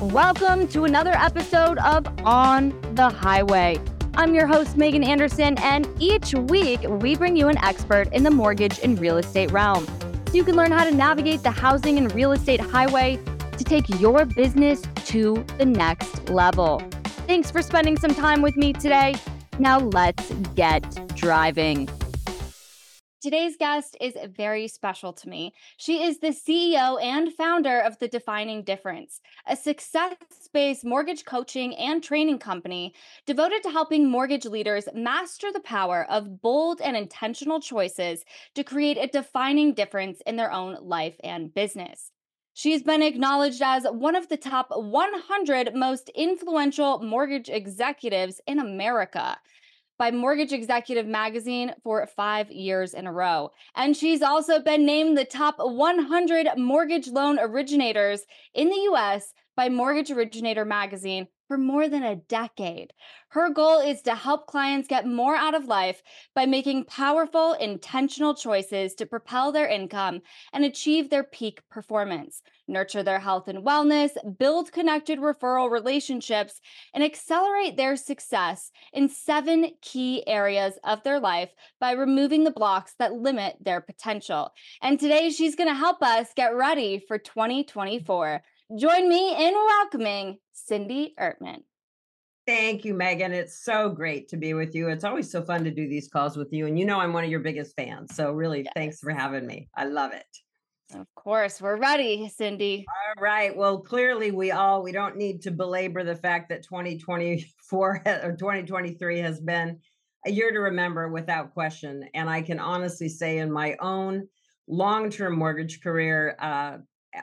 Welcome to another episode of On the Highway. I'm your host, Megan Anderson, and each week we bring you an expert in the mortgage and real estate realm so you can learn how to navigate the housing and real estate highway to take your business to the next level. Thanks for spending some time with me today. Now let's get driving. Today's guest is very special to me. She is the CEO and founder of The Defining Difference, a success based mortgage coaching and training company devoted to helping mortgage leaders master the power of bold and intentional choices to create a defining difference in their own life and business. She's been acknowledged as one of the top 100 most influential mortgage executives in America by Mortgage Executive Magazine for five years in a row. And she's also been named the top 100 mortgage loan originators in the US by Mortgage Originator Magazine for more than a decade. Her goal is to help clients get more out of life by making powerful, intentional choices to propel their income and achieve their peak performance, nurture their health and wellness, build connected referral relationships, and accelerate their success in seven key areas of their life by removing the blocks that limit their potential. And today she's going to help us get ready for 2024. Join me in welcoming Cindy Ertman. Thank you, Megan. It's so great to be with you. It's always so fun to do these calls with you. And you know, I'm one of your biggest fans. So, really, yes. thanks for having me. I love it. Of course, we're ready, Cindy. All right. Well, clearly, we all we don't need to belabor the fact that 2024 or 2023 has been a year to remember without question. And I can honestly say, in my own long-term mortgage career, uh,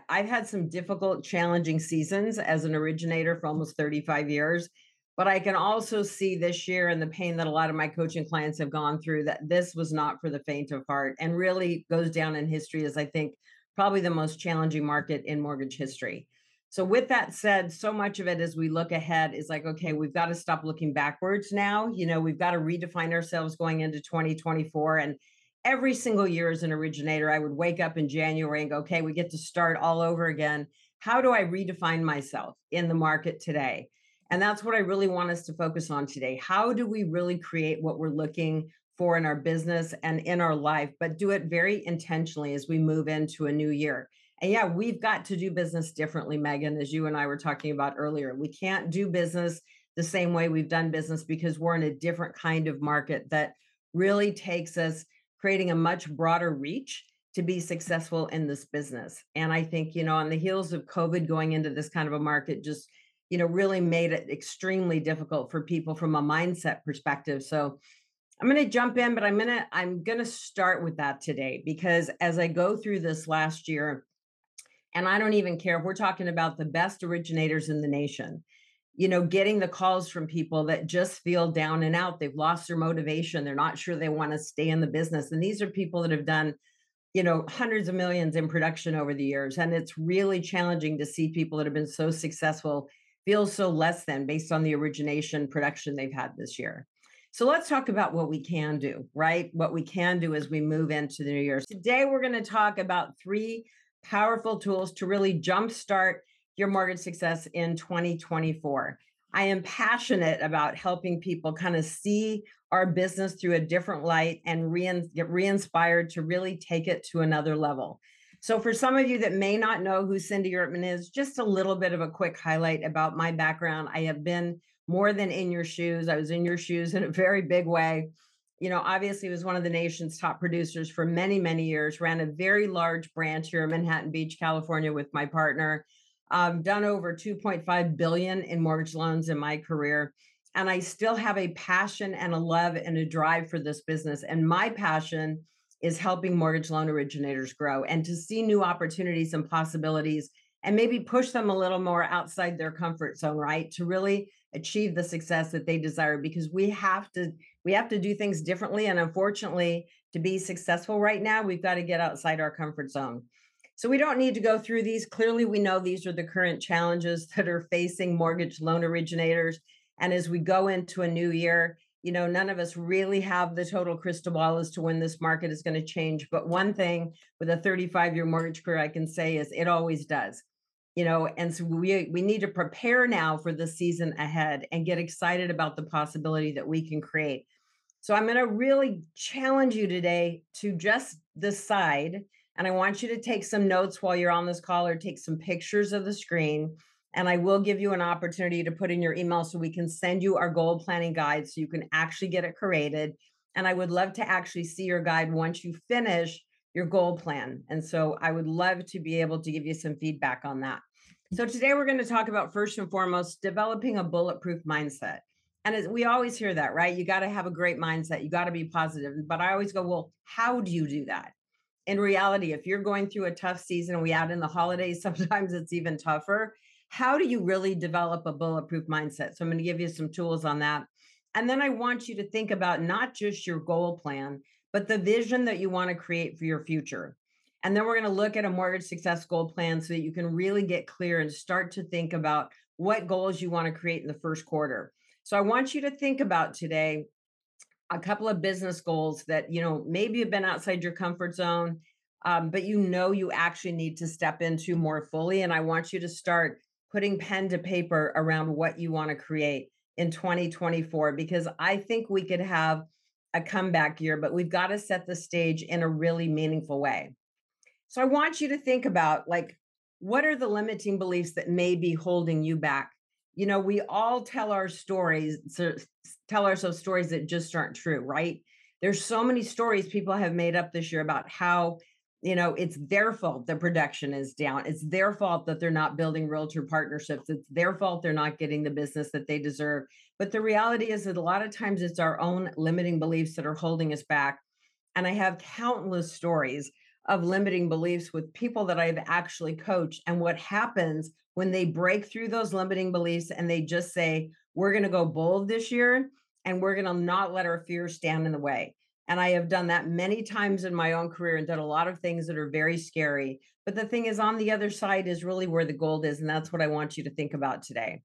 I've had some difficult, challenging seasons as an originator for almost 35 years. But I can also see this year and the pain that a lot of my coaching clients have gone through that this was not for the faint of heart and really goes down in history as I think probably the most challenging market in mortgage history. So, with that said, so much of it as we look ahead is like, okay, we've got to stop looking backwards now. You know, we've got to redefine ourselves going into 2024. And every single year as an originator, I would wake up in January and go, okay, we get to start all over again. How do I redefine myself in the market today? And that's what I really want us to focus on today. How do we really create what we're looking for in our business and in our life, but do it very intentionally as we move into a new year? And yeah, we've got to do business differently, Megan, as you and I were talking about earlier. We can't do business the same way we've done business because we're in a different kind of market that really takes us creating a much broader reach to be successful in this business. And I think, you know, on the heels of COVID going into this kind of a market, just, you know, really made it extremely difficult for people from a mindset perspective. So I'm going to jump in, but I'm going to I'm going to start with that today because as I go through this last year and I don't even care if we're talking about the best originators in the nation you know, getting the calls from people that just feel down and out. They've lost their motivation. They're not sure they want to stay in the business. And these are people that have done, you know, hundreds of millions in production over the years. And it's really challenging to see people that have been so successful feel so less than based on the origination production they've had this year. So let's talk about what we can do, right? What we can do as we move into the new year. Today, we're going to talk about three powerful tools to really jumpstart your mortgage success in 2024. I am passionate about helping people kind of see our business through a different light and re- get re-inspired to really take it to another level. So, for some of you that may not know who Cindy Ertman is, just a little bit of a quick highlight about my background. I have been more than in your shoes. I was in your shoes in a very big way. You know, obviously, was one of the nation's top producers for many, many years. Ran a very large branch here in Manhattan Beach, California, with my partner I've done over 2.5 billion in mortgage loans in my career. And I still have a passion and a love and a drive for this business. And my passion is helping mortgage loan originators grow and to see new opportunities and possibilities and maybe push them a little more outside their comfort zone, right? To really achieve the success that they desire because we have to we have to do things differently and unfortunately to be successful right now we've got to get outside our comfort zone so we don't need to go through these. Clearly, we know these are the current challenges that are facing mortgage loan originators. And as we go into a new year, you know, none of us really have the total crystal ball as to when this market is going to change. But one thing with a 35 year mortgage career, I can say is it always does. You know and so we we need to prepare now for the season ahead and get excited about the possibility that we can create. So i'm going to really challenge you today to just decide and i want you to take some notes while you're on this call or take some pictures of the screen and i will give you an opportunity to put in your email so we can send you our goal planning guide so you can actually get it created. And i would love to actually see your guide once you finish your goal plan. And so I would love to be able to give you some feedback on that. So today we're going to talk about first and foremost developing a bulletproof mindset. And as we always hear that, right? You got to have a great mindset. You got to be positive. But I always go, well, how do you do that? In reality, if you're going through a tough season, we add in the holidays, sometimes it's even tougher. How do you really develop a bulletproof mindset? So I'm going to give you some tools on that. And then I want you to think about not just your goal plan, but the vision that you want to create for your future. And then we're going to look at a mortgage success goal plan so that you can really get clear and start to think about what goals you want to create in the first quarter. So I want you to think about today a couple of business goals that, you know, maybe have been outside your comfort zone, um, but you know you actually need to step into more fully. And I want you to start putting pen to paper around what you want to create in 2024 because I think we could have a comeback year, but we've got to set the stage in a really meaningful way. So I want you to think about like, what are the limiting beliefs that may be holding you back? You know, we all tell our stories, tell ourselves stories that just aren't true, right? There's so many stories people have made up this year about how you know it's their fault the production is down. It's their fault that they're not building realtor partnerships. It's their fault they're not getting the business that they deserve. But the reality is that a lot of times it's our own limiting beliefs that are holding us back. And i have countless stories of limiting beliefs with people that i've actually coached. And what happens when they break through those limiting beliefs and they just say we're going to go bold this year and we're going to not let our fears stand in the way and I have done that many times in my own career and done a lot of things that are very scary. But the thing is, on the other side is really where the gold is. And that's what I want you to think about today.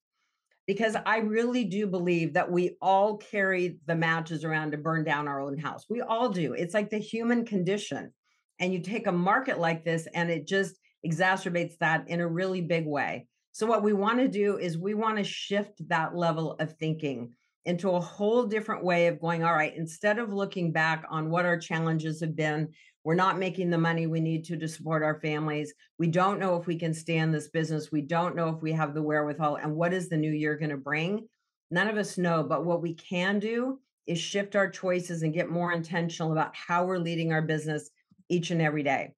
Because I really do believe that we all carry the matches around to burn down our own house. We all do. It's like the human condition. And you take a market like this and it just exacerbates that in a really big way. So, what we want to do is we want to shift that level of thinking into a whole different way of going, all right, instead of looking back on what our challenges have been, we're not making the money we need to to support our families. We don't know if we can stand this business. We don't know if we have the wherewithal. And what is the new year going to bring? None of us know. But what we can do is shift our choices and get more intentional about how we're leading our business each and every day.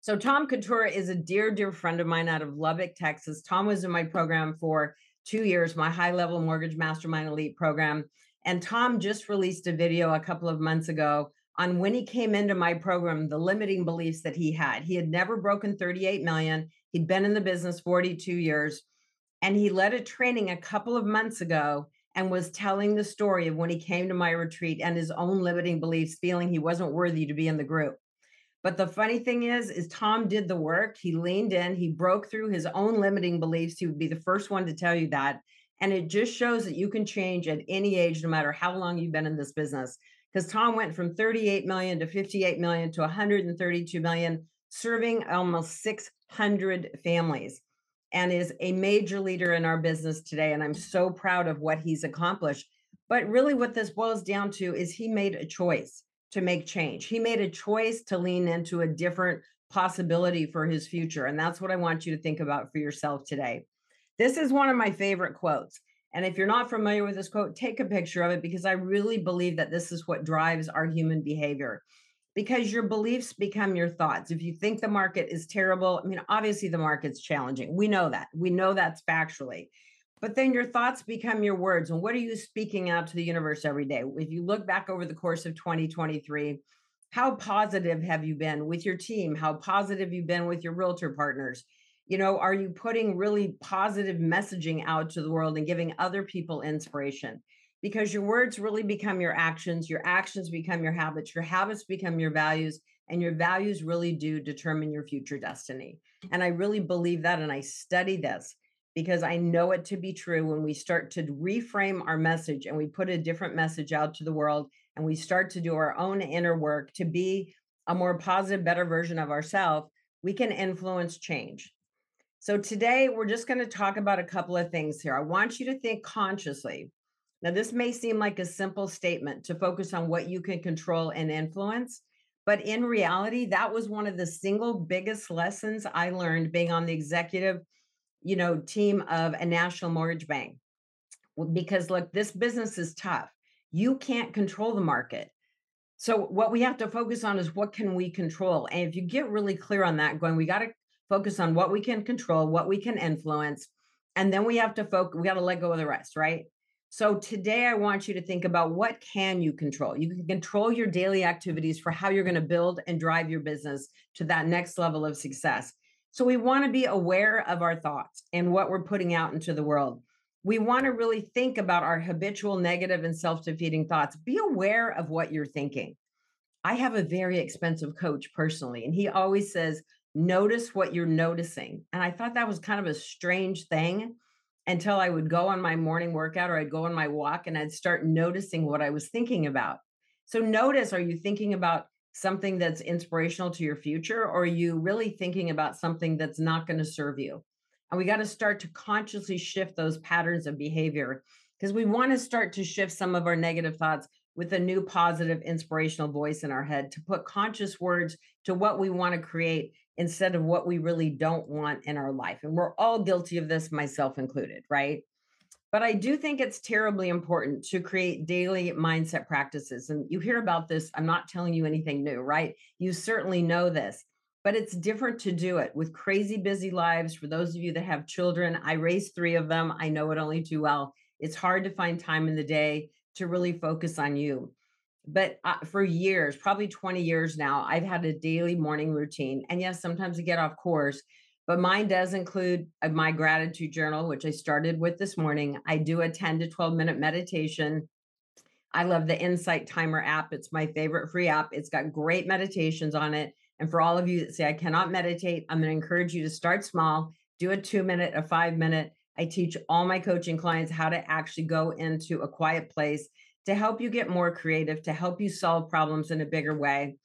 So, Tom Couture is a dear, dear friend of mine out of Lubbock, Texas. Tom was in my program for two years, my high level mortgage mastermind elite program. And Tom just released a video a couple of months ago on when he came into my program, the limiting beliefs that he had. He had never broken 38 million. He'd been in the business 42 years. And he led a training a couple of months ago and was telling the story of when he came to my retreat and his own limiting beliefs, feeling he wasn't worthy to be in the group. But the funny thing is, is Tom did the work. He leaned in, he broke through his own limiting beliefs. He would be the first one to tell you that. And it just shows that you can change at any age, no matter how long you've been in this business. Because Tom went from 38 million to 58 million to 132 million, serving almost 600 families, and is a major leader in our business today. And I'm so proud of what he's accomplished. But really, what this boils down to is he made a choice to make change. He made a choice to lean into a different possibility for his future. And that's what I want you to think about for yourself today. This is one of my favorite quotes. And if you're not familiar with this quote, take a picture of it because I really believe that this is what drives our human behavior. Because your beliefs become your thoughts. If you think the market is terrible, I mean, obviously the market's challenging. We know that. We know that's factually. But then your thoughts become your words. And what are you speaking out to the universe every day? If you look back over the course of 2023, how positive have you been with your team? How positive you've been with your realtor partners? You know, are you putting really positive messaging out to the world and giving other people inspiration? Because your words really become your actions, your actions become your habits, your habits become your values, and your values really do determine your future destiny. And I really believe that. And I study this because I know it to be true when we start to reframe our message and we put a different message out to the world and we start to do our own inner work to be a more positive, better version of ourselves, we can influence change. So today we're just going to talk about a couple of things here. I want you to think consciously. Now, this may seem like a simple statement to focus on what you can control and influence, but in reality, that was one of the single biggest lessons I learned being on the executive, you know, team of a national mortgage bank. Because look, this business is tough. You can't control the market. So what we have to focus on is what can we control? And if you get really clear on that, going, we got to focus on what we can control, what we can influence, and then we have to focus, we got to let go of the rest, right? So today I want you to think about what can you control? You can control your daily activities for how you're going to build and drive your business to that next level of success. So we want to be aware of our thoughts and what we're putting out into the world we want to really think about our habitual negative and self defeating thoughts. Be aware of what you're thinking. I have a very expensive coach personally, and he always says, Notice what you're noticing. And I thought that was kind of a strange thing until I would go on my morning workout or I'd go on my walk and I'd start noticing what I was thinking about. So, notice are you thinking about something that's inspirational to your future, or are you really thinking about something that's not going to serve you? And we got to start to consciously shift those patterns of behavior because we want to start to shift some of our negative thoughts with a new positive inspirational voice in our head to put conscious words to what we want to create instead of what we really don't want in our life. And we're all guilty of this, myself included, right? But I do think it's terribly important to create daily mindset practices. And you hear about this. I'm not telling you anything new, right? You certainly know this but it's different to do it with crazy busy lives. For those of you that have children, I raised three of them. I know it only too well. It's hard to find time in the day to really focus on you. But uh, for years, probably 20 years now, I've had a daily morning routine. And yes, sometimes I get off course, but mine does include uh, my gratitude journal, which I started with this morning. I do a 10 to 12 minute meditation. I love the Insight Timer app. It's my favorite free app. It's got great meditations on it. And for all of you that say, I cannot meditate, I'm going to encourage you to start small, do a two minute, a five minute. I teach all my coaching clients how to actually go into a quiet place to help you get more creative, to help you solve problems in a bigger way.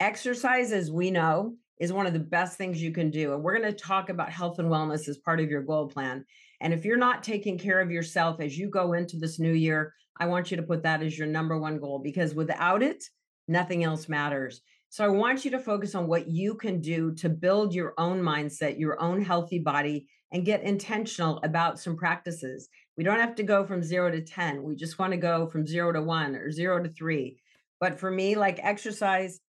Exercise, as we know, is one of the best things you can do. And we're going to talk about health and wellness as part of your goal plan. And if you're not taking care of yourself as you go into this new year, I want you to put that as your number one goal because without it, nothing else matters. So I want you to focus on what you can do to build your own mindset, your own healthy body, and get intentional about some practices. We don't have to go from zero to 10. We just want to go from zero to one or zero to three. But for me, like exercise,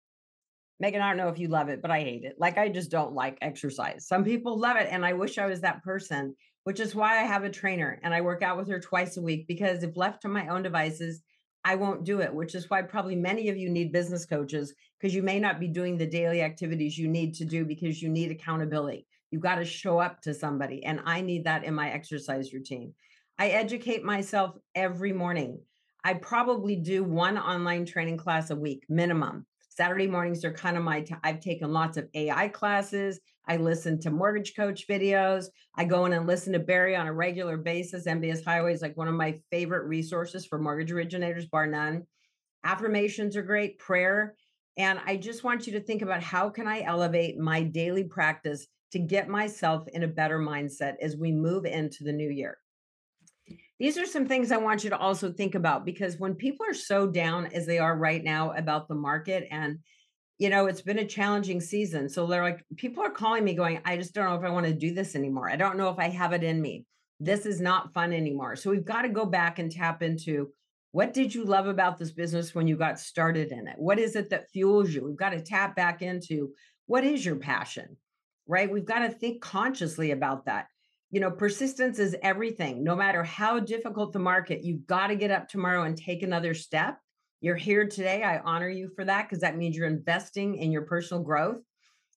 Megan, I don't know if you love it, but I hate it. Like I just don't like exercise. Some people love it. And I wish I was that person, which is why I have a trainer and I work out with her twice a week because if left to my own devices, I won't do it, which is why probably many of you need business coaches because you may not be doing the daily activities you need to do because you need accountability. You've got to show up to somebody, and I need that in my exercise routine. I educate myself every morning. I probably do one online training class a week minimum. Saturday mornings are kind of my i I've taken lots of AI classes. I listen to mortgage coach videos. I go in and listen to Barry on a regular basis. MBS Highway is like one of my favorite resources for mortgage originators, bar none. Affirmations are great, prayer. And I just want you to think about how can I elevate my daily practice to get myself in a better mindset as we move into the new year. These are some things I want you to also think about because when people are so down as they are right now about the market and you know, it's been a challenging season. So they're like, people are calling me going, I just don't know if I want to do this anymore. I don't know if I have it in me. This is not fun anymore. So we've got to go back and tap into what did you love about this business when you got started in it? What is it that fuels you? We've got to tap back into what is your passion, right? We've got to think consciously about that. You know, persistence is everything. No matter how difficult the market, you've got to get up tomorrow and take another step you're here today. I honor you for that because that means you're investing in your personal growth.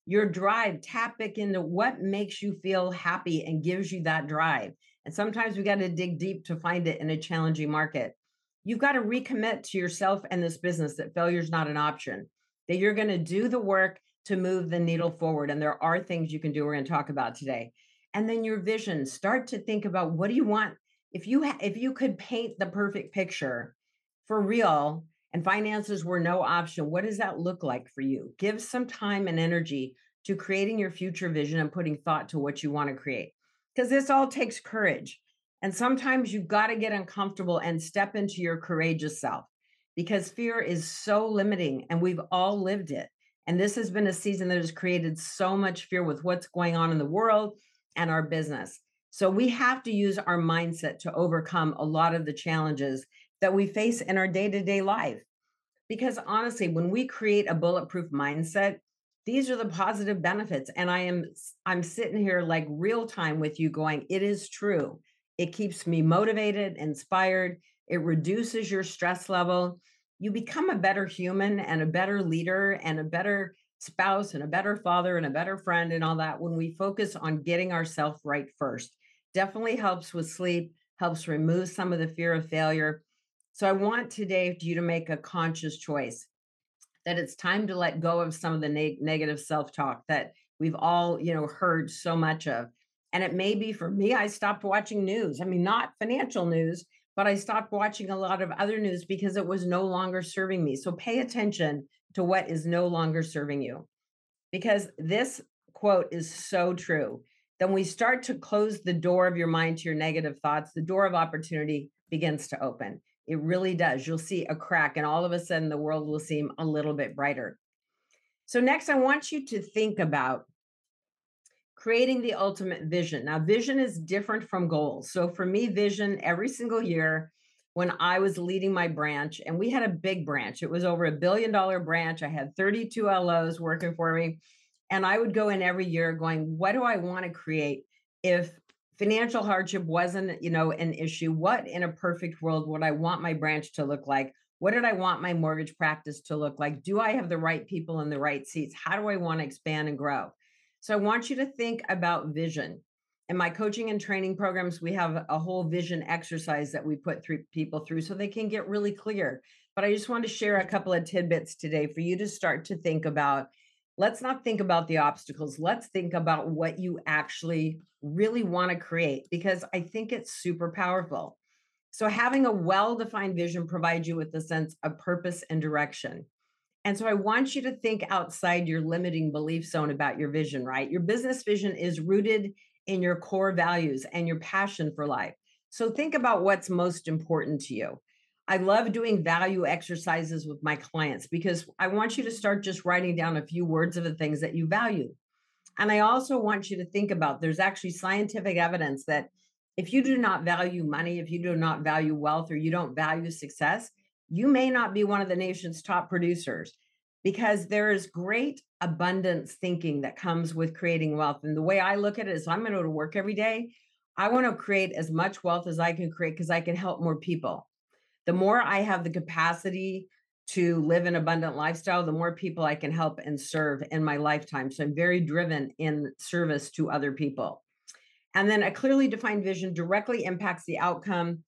Your drive, tap back into what makes you feel happy and gives you that drive. And sometimes we got to dig deep to find it in a challenging market. You've got to recommit to yourself and this business that failure is not an option, that you're going to do the work to move the needle forward. And there are things you can do we're going to talk about today. And then your vision, start to think about what do you want? If you ha- if you could paint the perfect picture for real, and finances were no option, what does that look like for you? Give some time and energy to creating your future vision and putting thought to what you want to create. Because this all takes courage. And sometimes you've got to get uncomfortable and step into your courageous self because fear is so limiting and we've all lived it. And this has been a season that has created so much fear with what's going on in the world and our business. So we have to use our mindset to overcome a lot of the challenges that we face in our day to day life. Because honestly, when we create a bulletproof mindset, these are the positive benefits. And I am I'm sitting here like real time with you going, it is true. It keeps me motivated, inspired. It reduces your stress level. You become a better human and a better leader and a better spouse and a better father and a better friend and all that when we focus on getting ourselves right first. Definitely helps with sleep, helps remove some of the fear of failure. So I want today you to make a conscious choice that it's time to let go of some of the neg- negative self-talk that we've all, you know, heard so much of. And it may be for me, I stopped watching news. I mean, not financial news, but I stopped watching a lot of other news because it was no longer serving me. So pay attention to what is no longer serving you. Because this quote is so true. Then we start to close the door of your mind to your negative thoughts, the door of opportunity begins to open. It really does. You'll see a crack, and all of a sudden, the world will seem a little bit brighter. So, next, I want you to think about creating the ultimate vision. Now, vision is different from goals. So, for me, vision every single year when I was leading my branch, and we had a big branch, it was over a billion dollar branch. I had 32 LOs working for me. And I would go in every year going, what do I want to create if financial hardship wasn't, you know, an issue? What in a perfect world would I want my branch to look like? What did I want my mortgage practice to look like? Do I have the right people in the right seats? How do I want to expand and grow? So I want you to think about vision. In my coaching and training programs, we have a whole vision exercise that we put people through so they can get really clear. But I just want to share a couple of tidbits today for you to start to think about. Let's not think about the obstacles. Let's think about what you actually really want to create because I think it's super powerful. So, having a well defined vision provides you with a sense of purpose and direction. And so I want you to think outside your limiting belief zone about your vision, right? Your business vision is rooted in your core values and your passion for life. So think about what's most important to you. I love doing value exercises with my clients because I want you to start just writing down a few words of the things that you value. And I also want you to think about there's actually scientific evidence that if you do not value money, if you do not value wealth, or you don't value success, you may not be one of the nation's top producers because there is great abundance thinking that comes with creating wealth. And the way I look at it is I'm going to go to work every day. I want to create as much wealth as I can create because I can help more people. The more I have the capacity to live an abundant lifestyle, the more people I can help and serve in my lifetime. So I'm very driven in service to other people. And then a clearly defined vision directly impacts the outcome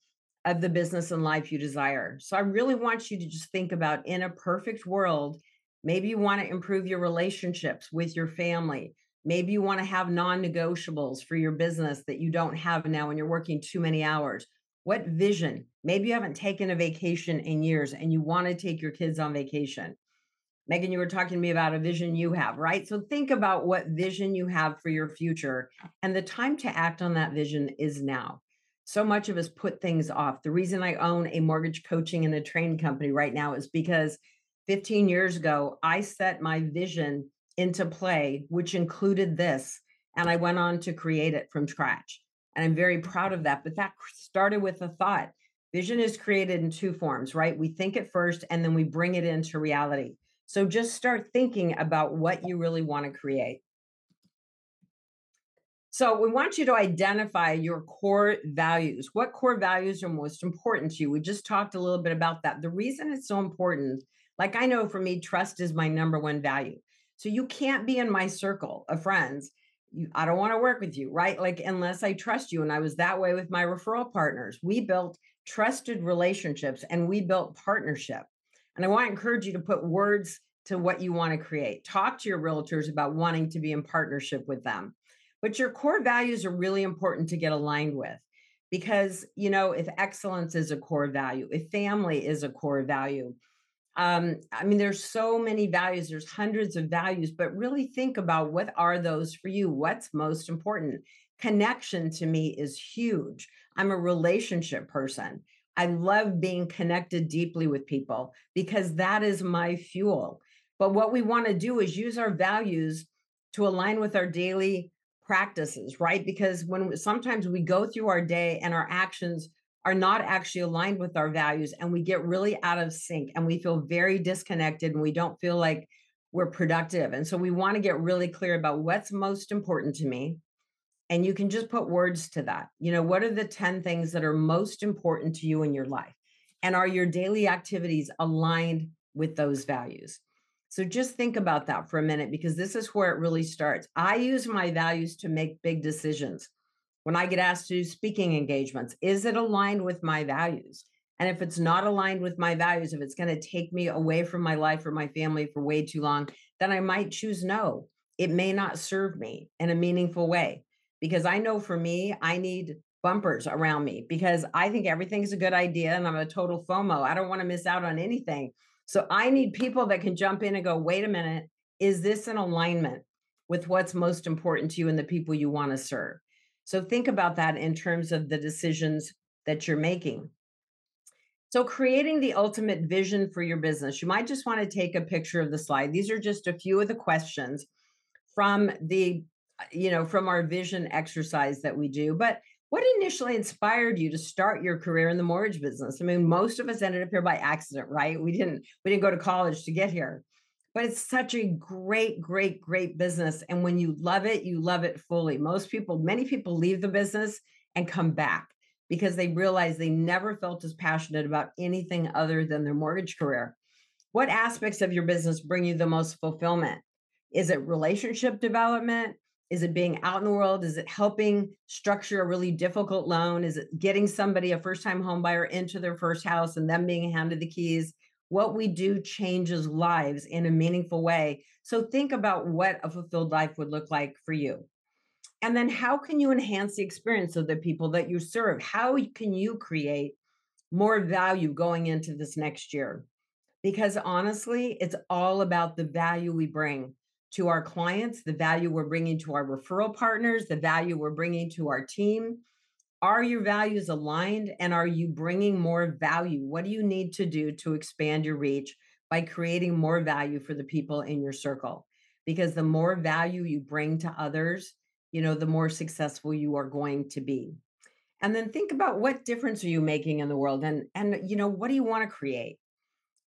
of the business and life you desire. So I really want you to just think about in a perfect world, maybe you want to improve your relationships with your family. Maybe you want to have non negotiables for your business that you don't have now when you're working too many hours. What vision? Maybe you haven't taken a vacation in years and you want to take your kids on vacation. Megan, you were talking to me about a vision you have, right? So think about what vision you have for your future. And the time to act on that vision is now so much of us put things off. The reason I own a mortgage coaching and a training company right now is because 15 years ago, I set my vision into play, which included this, and I went on to create it from scratch. And I'm very proud of that. But that started with a thought. Vision is created in two forms, right? We think it first and then we bring it into reality. So just start thinking about what you really want to create. So we want you to identify your core values. What core values are most important to you? We just talked a little bit about that. The reason it's so important, like I know for me, trust is my number one value. So you can't be in my circle of friends. You, I don't want to work with you, right? Like unless I trust you. And I was that way with my referral partners. We built trusted relationships and we built partnership. And I want to encourage you to put words to what you want to create. Talk to your realtors about wanting to be in partnership with them but your core values are really important to get aligned with because, you know, if excellence is a core value, if family is a core value, Um, I mean, there's so many values, there's hundreds of values, but really think about what are those for you? What's most important? Connection to me is huge. I'm a relationship person. I love being connected deeply with people because that is my fuel. But what we want to do is use our values to align with our daily practices, right? Because when sometimes we go through our day and our actions are not actually aligned with our values and we get really out of sync and we feel very disconnected and we don't feel like we're productive. And so we want to get really clear about what's most important to me. And you can just put words to that. You know, what are the 10 things that are most important to you in your life? And are your daily activities aligned with those values? So just think about that for a minute because this is where it really starts. I use my values to make big decisions when I get asked to do speaking engagements, is it aligned with my values? And if it's not aligned with my values, if it's going to take me away from my life or my family for way too long, then I might choose no. It may not serve me in a meaningful way because I know for me, I need bumpers around me because I think everything's a good idea and I'm a total FOMO. I don't want to miss out on anything. So I need people that can jump in and go, wait a minute, is this in alignment with what's most important to you and the people you want to serve? So think about that in terms of the decisions that you're making. So, creating the ultimate vision for your business, you might just want to take a picture of the slide. These are just a few of the questions from the, you know, from our vision exercise that we do. But what initially inspired you to start your career in the mortgage business? I mean, most of us ended up here by accident, right? We didn't we didn't go to college to get here but it's such a great, great, great business. And when you love it, you love it fully. Most people, many people leave the business and come back because they realize they never felt as passionate about anything other than their mortgage career. What aspects of your business bring you the most fulfillment? Is it relationship development? Is it being out in the world? Is it helping structure a really difficult loan? Is it getting somebody, a first time homebuyer, into their first house and them being handed the keys? What we do changes lives in a meaningful way. So think about what a fulfilled life would look like for you. And then how can you enhance the experience of the people that you serve? How can you create more value going into this next year? Because honestly, it's all about the value we bring to our clients, the value we're bringing to our referral partners, the value we're bringing to our team, are your values aligned and are you bringing more value? What do you need to do to expand your reach by creating more value for the people in your circle? Because the more value you bring to others, you know, the more successful you are going to be. And then think about what difference are you making in the world and and you know, what do you want to create?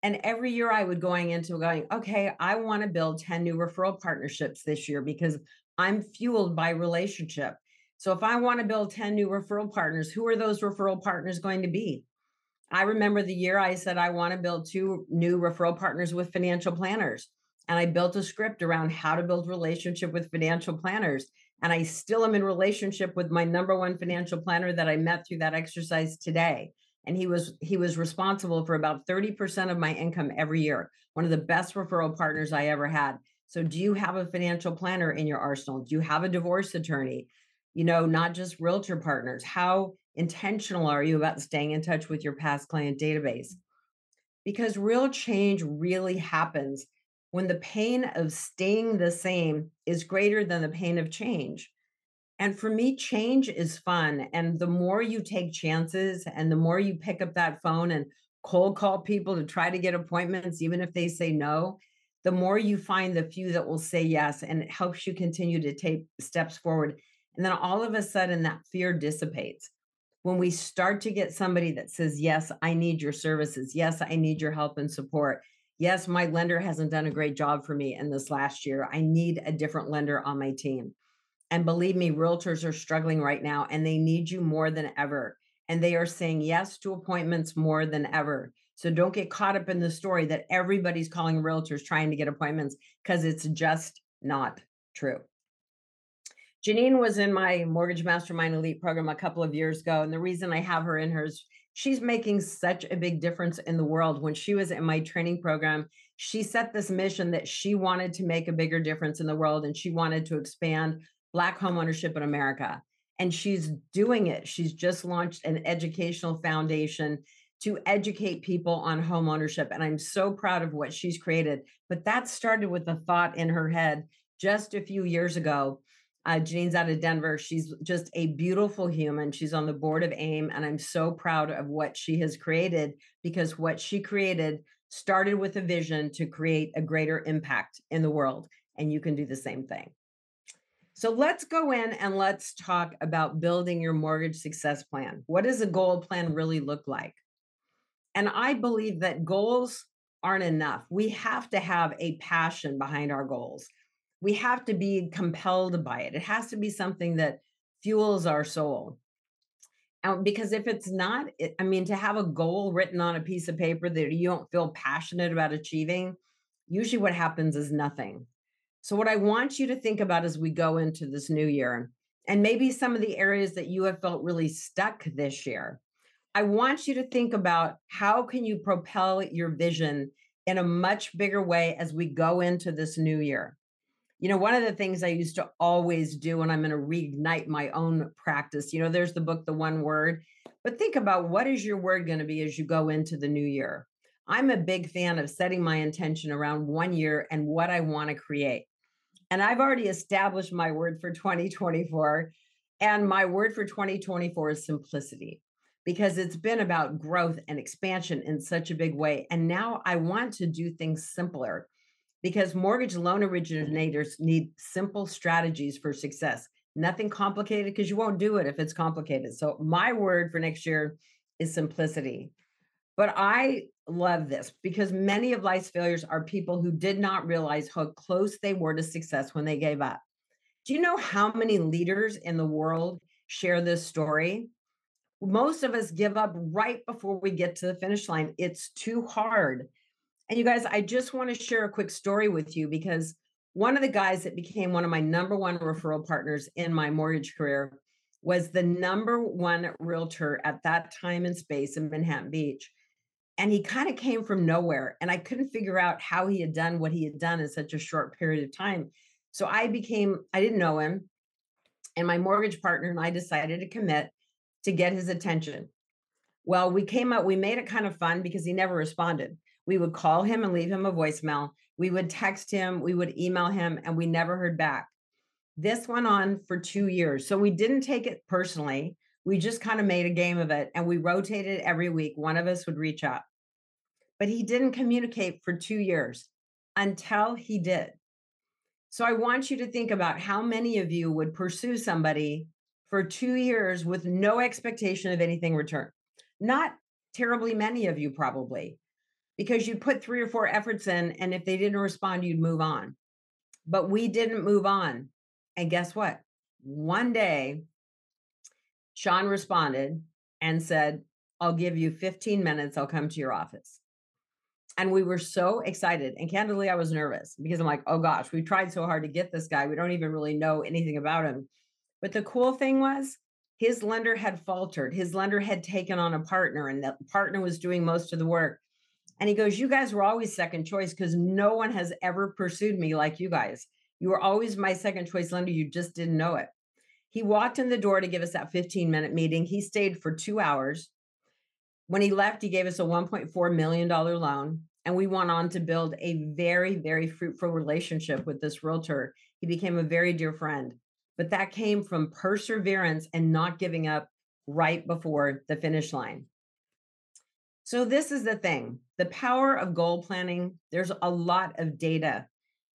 And every year I would going into going, okay, I want to build 10 new referral partnerships this year because I'm fueled by relationship. So if I want to build 10 new referral partners, who are those referral partners going to be? I remember the year I said I want to build two new referral partners with financial planners. And I built a script around how to build relationship with financial planners. And I still am in relationship with my number one financial planner that I met through that exercise today. And he was he was responsible for about 30% of my income every year. One of the best referral partners I ever had. So do you have a financial planner in your arsenal? Do you have a divorce attorney? You know, not just realtor partners. How intentional are you about staying in touch with your past client database? Because real change really happens when the pain of staying the same is greater than the pain of change. And for me, change is fun. And the more you take chances and the more you pick up that phone and cold call people to try to get appointments, even if they say no, the more you find the few that will say yes. And it helps you continue to take steps forward and then all of a sudden, that fear dissipates. When we start to get somebody that says, Yes, I need your services. Yes, I need your help and support. Yes, my lender hasn't done a great job for me in this last year. I need a different lender on my team. And believe me, realtors are struggling right now and they need you more than ever. And they are saying yes to appointments more than ever. So don't get caught up in the story that everybody's calling realtors trying to get appointments because it's just not true. Janine was in my Mortgage Mastermind Elite program a couple of years ago. And the reason I have her in hers, she's making such a big difference in the world. When she was in my training program, she set this mission that she wanted to make a bigger difference in the world and she wanted to expand Black homeownership in America. And she's doing it. She's just launched an educational foundation to educate people on homeownership. And I'm so proud of what she's created. But that started with a thought in her head just a few years ago. Uh, Janine's out of Denver. She's just a beautiful human. She's on the board of AIM, and I'm so proud of what she has created because what she created started with a vision to create a greater impact in the world. And you can do the same thing. So let's go in and let's talk about building your mortgage success plan. What does a goal plan really look like? And I believe that goals aren't enough. We have to have a passion behind our goals. We have to be compelled by it. It has to be something that fuels our soul. And because if it's not, it, I mean, to have a goal written on a piece of paper that you don't feel passionate about achieving, usually what happens is nothing. So, what I want you to think about as we go into this new year, and maybe some of the areas that you have felt really stuck this year, I want you to think about how can you propel your vision in a much bigger way as we go into this new year. You know, one of the things I used to always do when I'm going to reignite my own practice, you know, there's the book, The One Word, but think about what is your word going to be as you go into the new year. I'm a big fan of setting my intention around one year and what I want to create. And I've already established my word for 2024. And my word for 2024 is simplicity because it's been about growth and expansion in such a big way. And now I want to do things simpler because mortgage loan originators need simple strategies for success. Nothing complicated because you won't do it if it's complicated. So, my word for next year is simplicity. But I love this because many of life's failures are people who did not realize how close they were to success when they gave up. Do you know how many leaders in the world share this story? Most of us give up right before we get to the finish line. It's too hard. And you guys, I just want to share a quick story with you because one of the guys that became one of my number one referral partners in my mortgage career was the number one realtor at that time and space in Manhattan Beach. And he kind of came from nowhere and i couldn't figure out how he had done what he had done in such a short period of time. So i became i didn't know him and my mortgage partner and i decided to commit to get his attention. Well we came up we made it kind of fun because he never responded we would call him and leave him a voicemail we would text him we would email him and we never heard back this went on for two years so we didn't take it personally we just kind of made a game of it and we rotated every week. One of us would reach out. But he didn't communicate for two years until he did. So I want you to think about how many of you would pursue somebody for two years with no expectation of anything return. Not terribly many of you, probably, because you'd put three or four efforts in, and if they didn't respond, you'd move on. But we didn't move on. And guess what? One day, Sean responded and said, I'll give you 15 minutes. I'll come to your office. And we were so excited. And candidly, I was nervous because I'm like, oh gosh, we tried so hard to get this guy. We don't even really know anything about him. But the cool thing was, his lender had faltered. His lender had taken on a partner, and the partner was doing most of the work. And he goes, You guys were always second choice because no one has ever pursued me like you guys. You were always my second choice lender. You just didn't know it. He walked in the door to give us that 15 minute meeting. He stayed for two hours. When he left, he gave us a $1.4 million loan. And we went on to build a very, very fruitful relationship with this realtor. He became a very dear friend. But that came from perseverance and not giving up right before the finish line. So, this is the thing the power of goal planning, there's a lot of data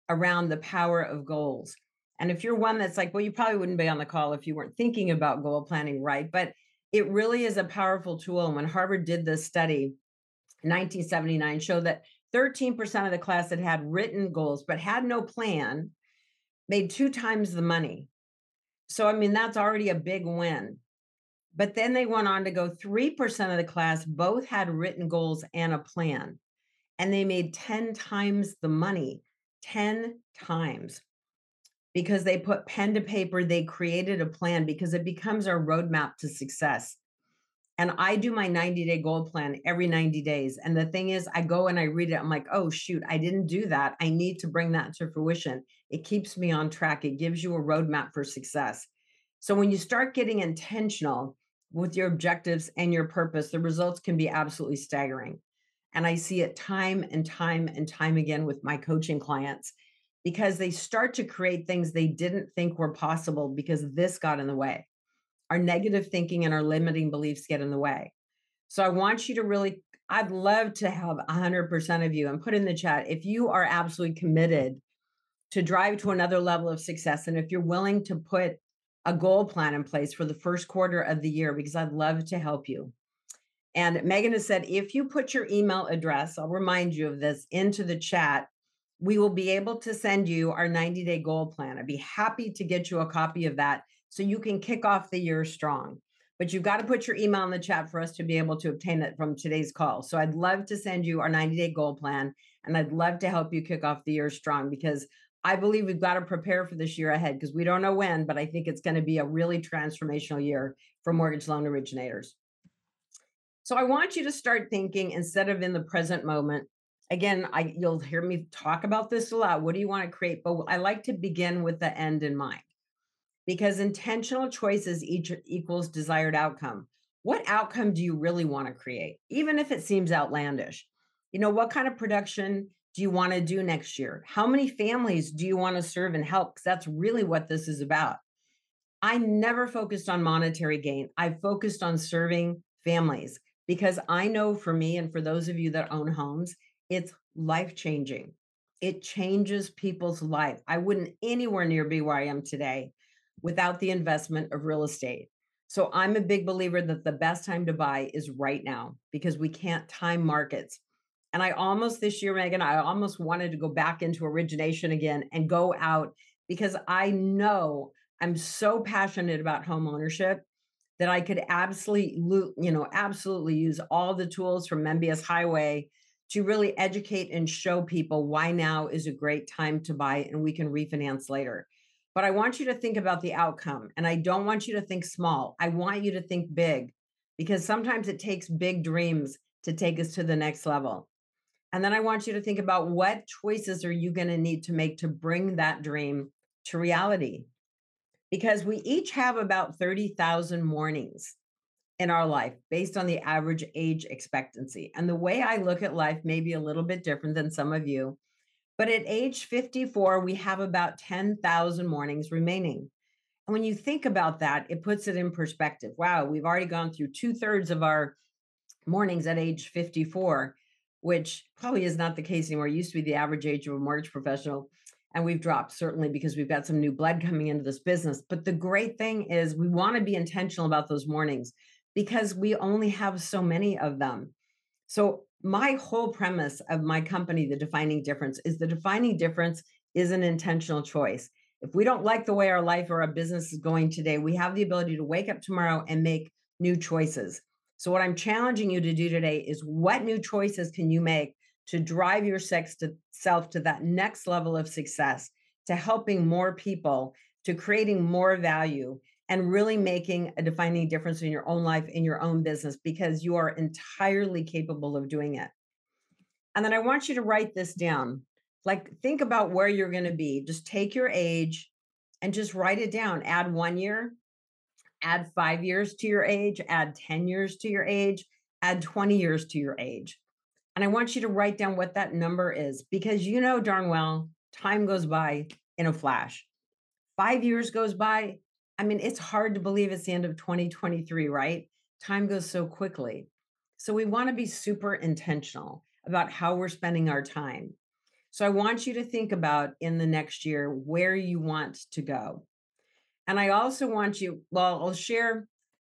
around the power of goals. And if you're one that's like, well, you probably wouldn't be on the call if you weren't thinking about goal planning right, but it really is a powerful tool. And when Harvard did this study, in 1979, showed that 13% of the class that had written goals but had no plan made two times the money. So, I mean, that's already a big win. But then they went on to go 3% of the class both had written goals and a plan, and they made 10 times the money, 10 times because they put pen to paper, they created a plan because it becomes our roadmap to success. And I do my 90 day goal plan every 90 days. And the thing is, I go and I read it. I'm like, oh, shoot, I didn't do that. I need to bring that to fruition. It keeps me on track, it gives you a roadmap for success. So when you start getting intentional, with your objectives and your purpose, the results can be absolutely staggering. And I see it time and time and time again with my coaching clients because they start to create things they didn't think were possible because this got in the way. Our negative thinking and our limiting beliefs get in the way. So I want you to really, I'd love to have 100% of you and put in the chat if you are absolutely committed to drive to another level of success. And if you're willing to put a goal plan in place for the first quarter of the year, because I'd love to help you. And Megan has said, if you put your email address, I'll remind you of this into the chat, we will be able to send you our 90 day goal plan. I'd be happy to get you a copy of that so you can kick off the year strong. But you've got to put your email in the chat for us to be able to obtain it from today's call. So I'd love to send you our 90 day goal plan and I'd love to help you kick off the year strong because I believe we've got to prepare for this year ahead because we don't know when, but I think it's going to be a really transformational year for mortgage loan originators. So I want you to start thinking instead of in the present moment. Again, I you'll hear me talk about this a lot. What do you want to create? But I like to begin with the end in mind. Because intentional choices each equals desired outcome. What outcome do you really want to create? Even if it seems outlandish. You know, what kind of production do you want to do next year? How many families do you want to serve and help? Because that's really what this is about. I never focused on monetary gain. I focused on serving families because I know for me and for those of you that own homes, it's life changing. It changes people's life. I wouldn't anywhere near be where I am today without the investment of real estate. So I'm a big believer that the best time to buy is right now because we can't time markets. And I almost this year, Megan, I almost wanted to go back into origination again and go out because I know I'm so passionate about home ownership that I could absolutely, you know, absolutely use all the tools from MBS Highway to really educate and show people why now is a great time to buy and we can refinance later. But I want you to think about the outcome and I don't want you to think small. I want you to think big because sometimes it takes big dreams to take us to the next level. And then I want you to think about what choices are you going to need to make to bring that dream to reality? Because we each have about 30,000 mornings in our life based on the average age expectancy. And the way I look at life may be a little bit different than some of you. But at age 54, we have about 10,000 mornings remaining. And when you think about that, it puts it in perspective. Wow, we've already gone through two thirds of our mornings at age 54 which probably is not the case anymore. It used to be the average age of a mortgage professional. And we've dropped certainly because we've got some new blood coming into this business. But the great thing is we want to be intentional about those mornings because we only have so many of them. So, my whole premise of my company, The Defining Difference, is the defining difference is an intentional choice. If we don't like the way our life or our business is going today, we have the ability to wake up tomorrow and make new choices. So, what I'm challenging you to do today is what new choices can you make to drive your sex to self to that next level of success, to helping more people, to creating more value, and really making a defining difference in your own life, in your own business, because you are entirely capable of doing it. And then I want you to write this down. Like, think about where you're going to be. Just take your age and just write it down. Add one year, add five years to your age, add 10 years to your age, add 20 years to your age. And I want you to write down what that number is because you know darn well time goes by in a flash. Five years goes by. I mean, it's hard to believe it's the end of 2023, right? Time goes so quickly. So we want to be super intentional about how we're spending our time. So I want you to think about in the next year where you want to go. And I also want you, well, I'll share,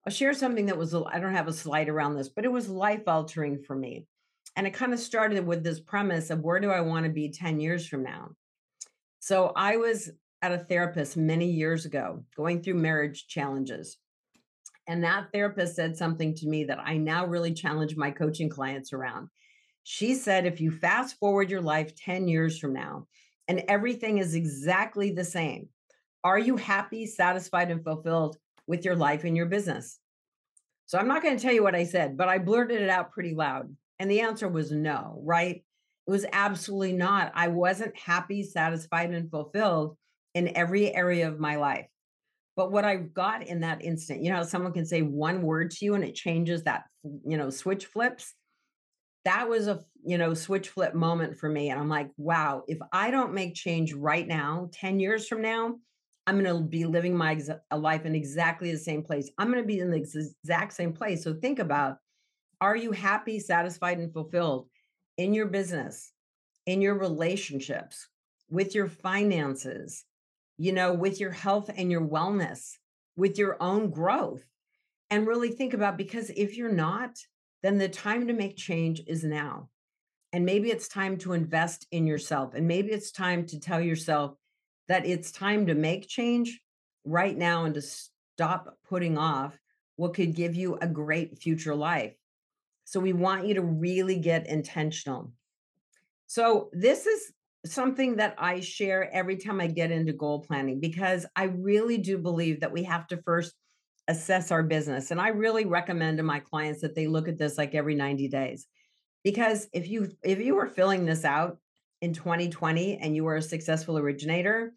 I'll share something that was, I don't have a slide around this, but it was life altering for me. And it kind of started with this premise of where do I want to be 10 years from now? So I was at a therapist many years ago going through marriage challenges. And that therapist said something to me that I now really challenge my coaching clients around. She said, if you fast forward your life 10 years from now and everything is exactly the same, are you happy, satisfied, and fulfilled with your life and your business? So I'm not going to tell you what I said, but I blurted it out pretty loud. And the answer was no, right? It was absolutely not. I wasn't happy, satisfied, and fulfilled in every area of my life. But what I got in that instant, you know, someone can say one word to you and it changes that, you know, switch flips. That was a, you know, switch flip moment for me. And I'm like, wow, if I don't make change right now, 10 years from now, I'm going to be living my ex- uh, life in exactly the same place. I'm going to be in the exact same place. So think about are you happy, satisfied, and fulfilled in your business, in your relationships, with your finances, you know, with your health and your wellness, with your own growth. And really think about because if you're not, then the time to make change is now. And maybe it's time to invest in yourself. And maybe it's time to tell yourself that it's time to make change right now and to stop putting off what could give you a great future life. So we want you to really get intentional. So this is something that I share every time I get into goal planning because I really do believe that we have to first assess our business. And I really recommend to my clients that they look at this like every 90 days. Because if you if you were filling this out in 2020 and you were a successful originator,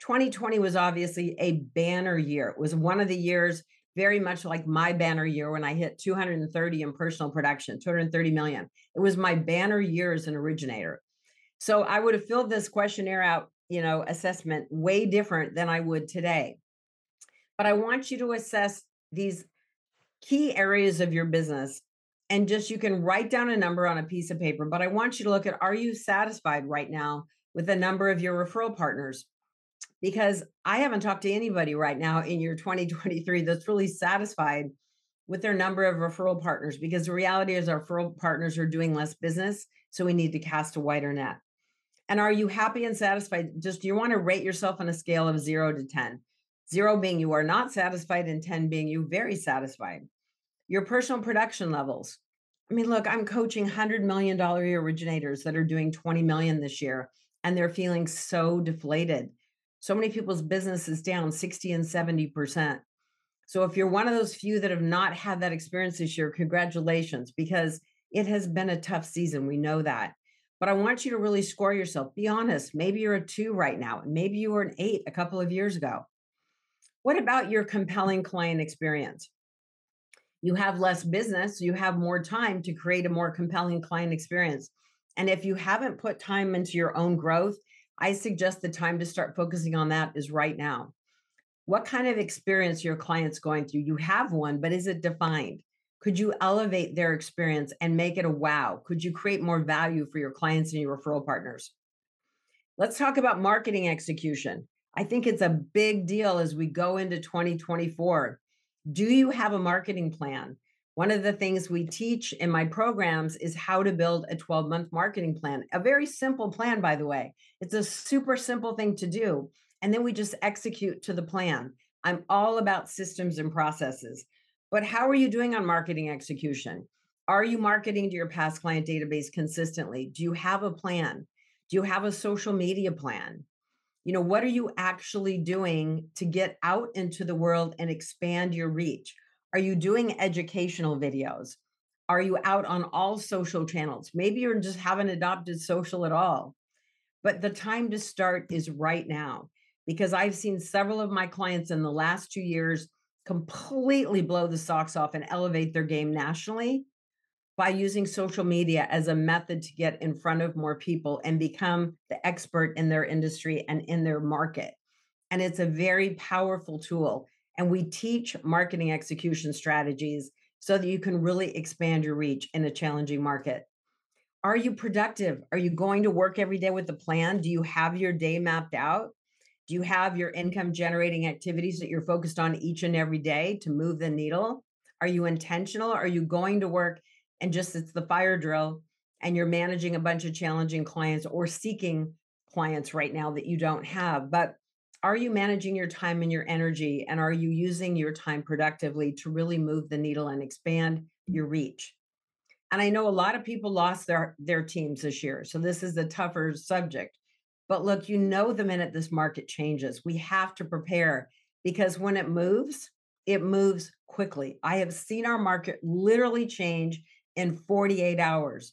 2020 was obviously a banner year. It was one of the years very much like my banner year when I hit 230 in personal production, 230 million. It was my banner year as an originator. So I would have filled this questionnaire out, you know, assessment way different than I would today. But I want you to assess these key areas of your business and just you can write down a number on a piece of paper. But I want you to look at are you satisfied right now with the number of your referral partners? Because I haven't talked to anybody right now in year 2023 that's really satisfied with their number of referral partners because the reality is our referral partners are doing less business. So we need to cast a wider net. And are you happy and satisfied? Just you want to rate yourself on a scale of zero to 10? Zero being you are not satisfied, and 10 being you very satisfied. Your personal production levels. I mean, look, I'm coaching $100 million originators that are doing 20 million this year, and they're feeling so deflated. So many people's business is down 60 and 70%. So if you're one of those few that have not had that experience this year, congratulations, because it has been a tough season. We know that. But I want you to really score yourself. Be honest. Maybe you're a two right now, and maybe you were an eight a couple of years ago. What about your compelling client experience? You have less business, you have more time to create a more compelling client experience. And if you haven't put time into your own growth, I suggest the time to start focusing on that is right now. What kind of experience your clients going through? You have one, but is it defined? Could you elevate their experience and make it a wow? Could you create more value for your clients and your referral partners? Let's talk about marketing execution. I think it's a big deal as we go into 2024. Do you have a marketing plan? One of the things we teach in my programs is how to build a 12 month marketing plan. A very simple plan, by the way. It's a super simple thing to do. And then we just execute to the plan. I'm all about systems and processes. But how are you doing on marketing execution? Are you marketing to your past client database consistently? Do you have a plan? Do you have a social media plan? You know, what are you actually doing to get out into the world and expand your reach? Are you doing educational videos? Are you out on all social channels? Maybe you just haven't adopted social at all. But the time to start is right now because I've seen several of my clients in the last two years completely blow the socks off and elevate their game nationally by using social media as a method to get in front of more people and become the expert in their industry and in their market. And it's a very powerful tool. And we teach marketing execution strategies so that you can really expand your reach in a challenging market. Are you productive? Are you going to work every day with a plan? Do you have your day mapped out? Do you have your income generating activities that you're focused on each and every day to move the needle? Are you intentional? Are you going to work and just it's the fire drill and you're managing a bunch of challenging clients or seeking clients right now that you don't have? But are you managing your time and your energy? And are you using your time productively to really move the needle and expand your mm-hmm. reach? And I know a lot of people lost their, their teams this year. So this is a tougher subject. But look, you know, the minute this market changes, we have to prepare because when it moves, it moves quickly. I have seen our market literally change in 48 hours,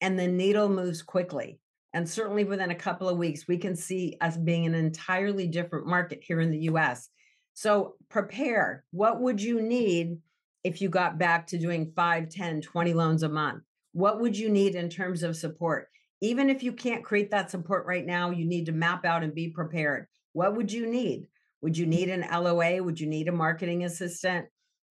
and the needle moves quickly. And certainly within a couple of weeks, we can see us being an entirely different market here in the US. So prepare. What would you need if you got back to doing 5, 10, 20 loans a month? What would you need in terms of support? Even if you can't create that support right now, you need to map out and be prepared. What would you need? Would you need an LOA? Would you need a marketing assistant?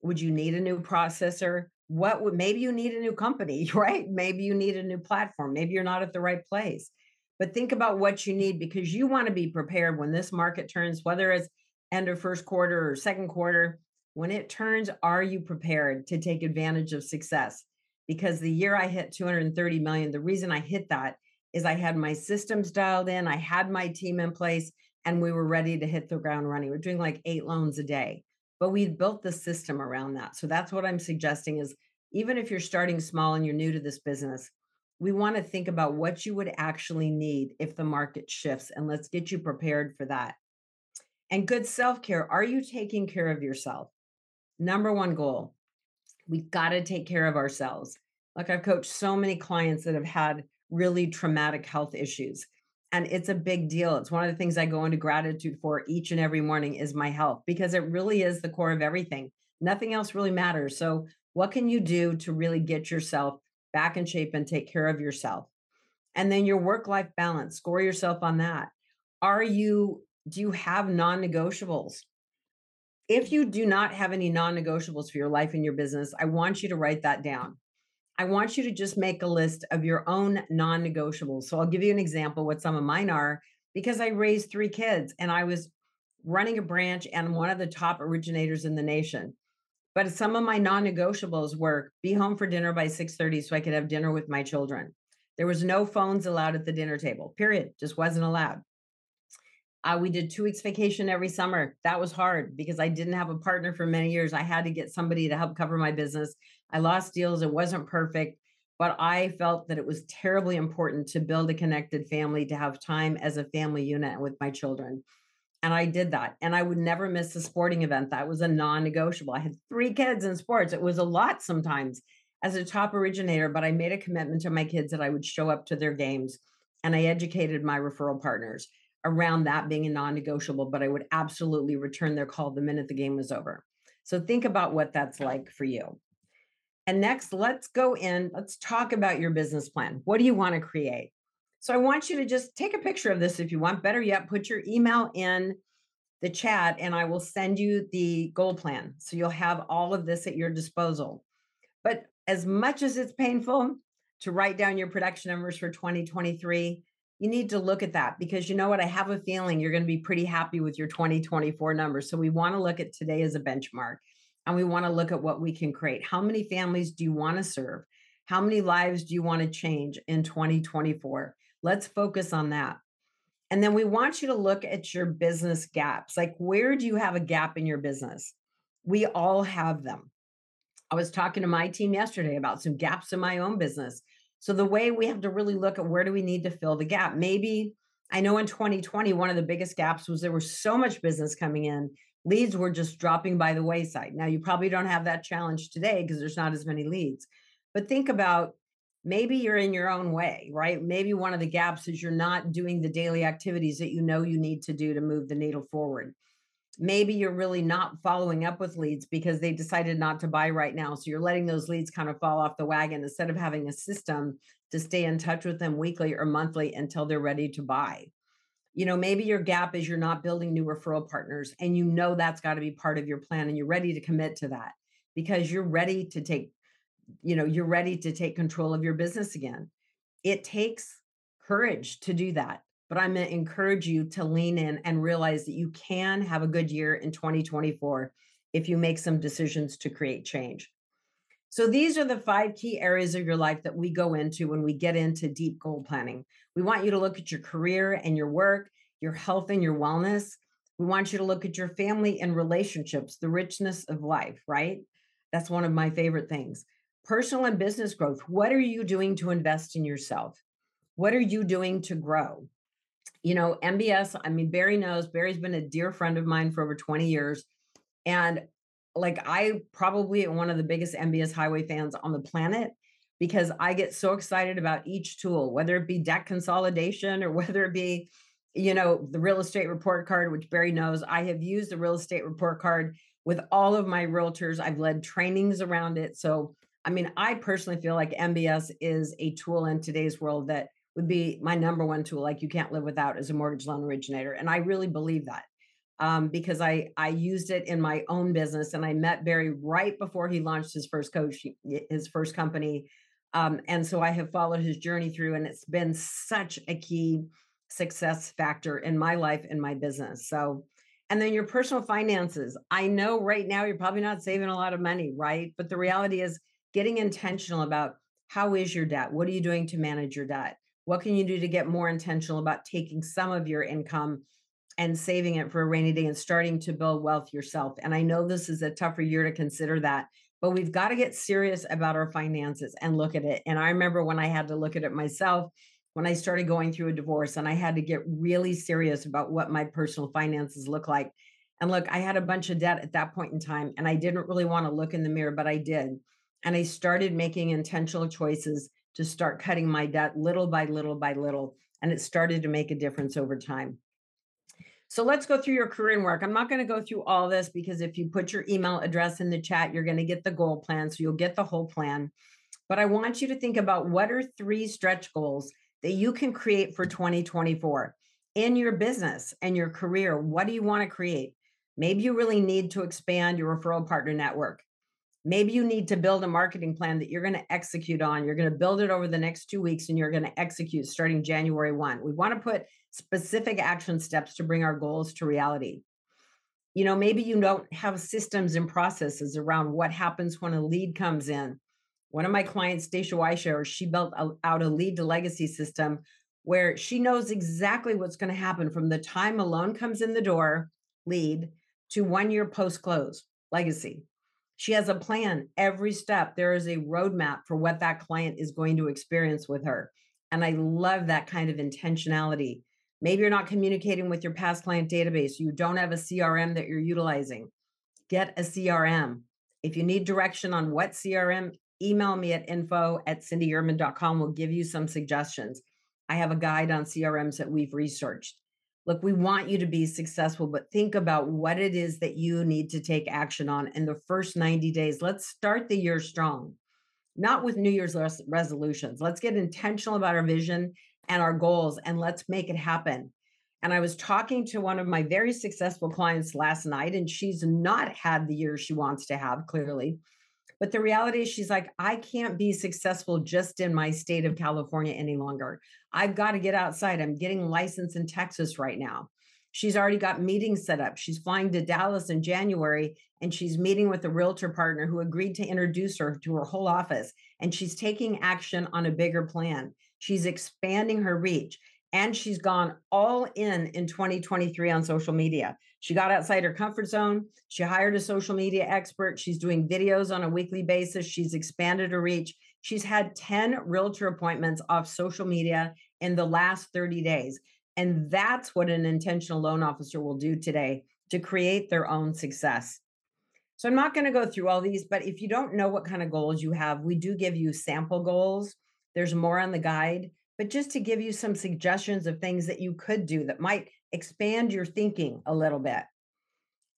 Would you need a new processor? What would maybe you need a new company, right? Maybe you need a new platform. Maybe you're not at the right place. But think about what you need because you want to be prepared when this market turns, whether it's end of first quarter or second quarter. When it turns, are you prepared to take advantage of success? Because the year I hit 230 million, the reason I hit that is I had my systems dialed in, I had my team in place, and we were ready to hit the ground running. We're doing like eight loans a day, but we've built the system around that. So that's what I'm suggesting is even if you're starting small and you're new to this business, we want to think about what you would actually need if the market shifts and let's get you prepared for that. And good self care. Are you taking care of yourself? Number one goal. We've got to take care of ourselves. Like I've coached so many clients that have had really traumatic health issues. And it's a big deal. It's one of the things I go into gratitude for each and every morning is my health because it really is the core of everything. Nothing else really matters. So, what can you do to really get yourself back in shape and take care of yourself? And then your work life balance, score yourself on that. Are you do you have non negotiables? If you do not have any non negotiables for your life and your business, I want you to write that down. I want you to just make a list of your own non negotiables. So I'll give you an example what some of mine are because I raised three kids and I was running a branch and one of the top originators in the nation. But some of my non negotiables were be home for dinner by 6:30 so I could have dinner with my children. There was no phones allowed at the dinner table, period. Just wasn't allowed. Uh, we did two weeks vacation every summer. That was hard because I didn't have a partner for many years. I had to get somebody to help cover my business. I lost deals. It wasn't perfect, but I felt that it was terribly important to build a connected family, to have time as a family unit with my children. And I did that. And I would never miss a sporting event. That was a non negotiable. I had three kids in sports. It was a lot sometimes as a top originator, but I made a commitment to my kids that I would show up to their games and I educated my referral partners around that being a non-negotiable, but I would absolutely return their call the minute the game was over. So think about what that's like for you. And next, let's go in, let's talk about your business plan. What do you want to create? So I want you to just take a picture of this if you want. Better yet, put your email in the chat and I will send you the goal plan. So you'll have all of this at your disposal. But as much as it's painful to write down your production numbers for 2023, you need to look at that because you know what? I have a feeling you're going to be pretty happy with your 2024 numbers. So we want to look at today as a benchmark and we want to look at what we can create. How many families do you want to serve? How many lives do you want to change in 2024? Let's focus on that. And then we want you to look at your business gaps. Like, where do you have a gap in your business? We all have them. I was talking to my team yesterday about some gaps in my own business. So the way we have to really look at where do we need to fill the gap? Maybe I know in 2020, one of the biggest gaps was there was so much business coming in, leads were just dropping by the wayside. Now you probably don't have that challenge today because there's not as many leads. But think about maybe you're in your own way, right? Maybe one of the gaps is you're not doing the daily activities that you know you need to do to move the needle forward maybe you're really not following up with leads because they decided not to buy right now. So you're letting those leads kind of fall off the wagon instead of having a system to stay in touch with them weekly or monthly until they're ready to buy. You know, maybe your gap is you're not building new referral partners and you know that's got to be part of your plan and you're ready to commit to that because you're ready to take, you know, you're ready to take control of your business again. It takes courage to do that but I'm going to encourage you to lean in and realize that you can have a good year in 2024 if you make some decisions to create change. So, these are the five key areas of your life that we go into when we get into deep goal planning. We want you to look at your career and your work, your health and your wellness. We want you to look at your family and relationships, the richness of life, right? That's one of my favorite things. Personal and business growth. What are you doing to invest in yourself? What are you doing to grow? you know, MBS, I mean, Barry knows, Barry's been a dear friend of mine for over 20 years. And like, I probably am one of the biggest MBS highway fans on the planet because I get so excited about each tool, whether it be debt consolidation or whether it be you know, the real estate report card, which Barry knows, I have used the real estate report card with all of my realtors. I've led trainings around it. So, I mean, I personally feel like MBS is a tool in today's world that would be my number one tool, like you can't live without as a mortgage loan originator. And I really believe that um, because I I used it in my own business, and I met Barry right before he launched his first coach, his first company, um, and so I have followed his journey through, and it's been such a key success factor in my life and my business. So, and then your personal finances. I know right now you're probably not saving a lot of money, right? But the reality is getting intentional about how is your debt? What are you doing to manage your debt? What can you do to get more intentional about taking some of your income and saving it for a rainy day and starting to build wealth yourself? And I know this is a tougher year to consider that, but we've got to get serious about our finances and look at it. And I remember when I had to look at it myself when I started going through a divorce and I had to get really serious about what my personal finances look like. And look, I had a bunch of debt at that point in time and I didn't really want to look in the mirror, but I did. And I started making intentional choices to start cutting my debt little by little by little. And it started to make a difference over time. So let's go through your career and work. I'm not going to go through all this because if you put your email address in the chat, you're going to get the goal plan. So you'll get the whole plan. But I want you to think about what are three stretch goals that you can create for 2024 in your business and your career. What do you want to create? Maybe you really need to expand your referral partner network. Maybe you need to build a marketing plan that you're going to execute on. You're going to build it over the next two weeks and you're going to execute starting January 1. We want to put specific action steps to bring our goals to reality. You know, maybe you don't have systems and processes around what happens when a lead comes in. One of my clients, Stacia Weisher, she built out a lead to legacy system where she knows exactly what's going to happen from the time a loan comes in the door, lead, to one year post close, legacy. She has a plan every step. There is a roadmap for what that client is going to experience with her. And I love that kind of intentionality. Maybe you're not communicating with your past client database. You don't have a CRM that you're utilizing. Get a CRM. If you need direction on what CRM, email me at info at cindyertman.com. We'll give you some suggestions. I have a guide on CRMs that we've researched look, we want you to be successful, but think about what it is that you need to take action on in the first 90 days. Let's start the year strong, not with New Year's res- resolutions. Let's get intentional about our vision and our goals and let's make it happen. And I was talking to one of my very successful clients last night, and she's not had the year she wants to have, clearly. But the reality is, she's like, I can't be successful just in my state of California any longer. I've got to get outside. I'm getting licensed in Texas right now. She's already got meetings set up. She's flying to Dallas in January and she's meeting with a realtor partner who agreed to introduce her to her whole office. And she's taking action on a bigger plan. She's expanding her reach and she's gone all in in 2023 on social media. She got outside her comfort zone. She hired a social media expert. She's doing videos on a weekly basis. She's expanded her reach. She's had 10 realtor appointments off social media in the last 30 days. And that's what an intentional loan officer will do today to create their own success. So I'm not going to go through all these, but if you don't know what kind of goals you have, we do give you sample goals. There's more on the guide, but just to give you some suggestions of things that you could do that might expand your thinking a little bit.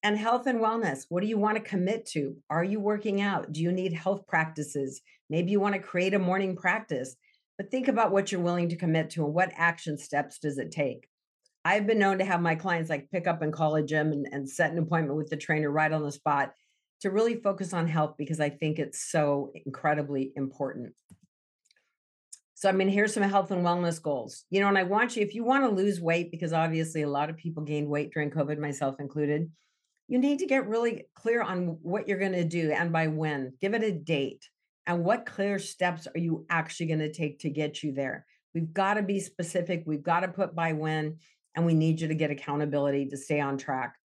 And health and wellness. What do you want to commit to? Are you working out? Do you need health practices? Maybe you want to create a morning practice, but think about what you're willing to commit to and what action steps does it take. I've been known to have my clients like pick up and call a gym and, and set an appointment with the trainer right on the spot to really focus on health because I think it's so incredibly important. So, I mean, here's some health and wellness goals. You know, and I want you, if you want to lose weight, because obviously a lot of people gained weight during COVID, myself included, you need to get really clear on what you're going to do and by when. Give it a date. And what clear steps are you actually going to take to get you there? We've got to be specific. We've got to put by when, and we need you to get accountability to stay on track.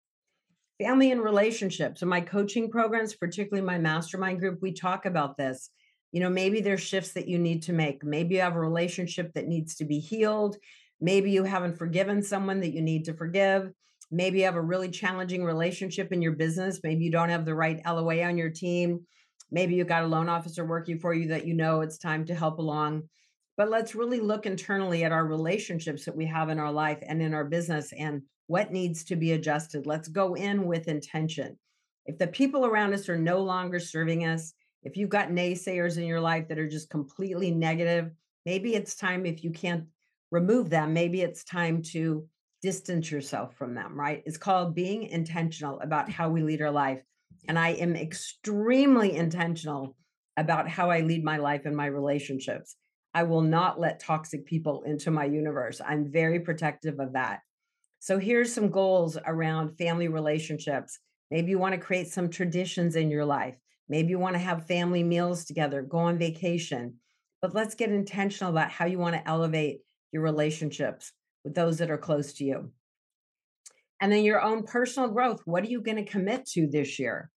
Family and relationships. In my coaching programs, particularly my mastermind group, we talk about this. You know, maybe there's shifts that you need to make. Maybe you have a relationship that needs to be healed. Maybe you haven't forgiven someone that you need to forgive Maybe you have a really challenging relationship in your business. Maybe you don't have the right LOA on your team. Maybe you've got a loan officer working for you that you know it's time to help along. but let's really look internally at our relationships that we have in our life and in our business and what needs to be adjusted. Let's go in with intention. If the people around us are no longer serving us, if you've got naysayers in your life that are just completely negative, maybe it's time, if you can't remove them, maybe it's time to distance yourself from them, right? It's called being intentional about how we lead our life. And I am extremely intentional about how I lead my life and my relationships. I will not let toxic people into my universe. I'm very protective of that. So here's some goals around family relationships. Maybe you want to create some traditions in your life. Maybe you want to have family meals together, go on vacation. But let's get intentional about how you want to elevate your relationships with those that are close to you. And then your own personal growth. What are you going to commit to this year?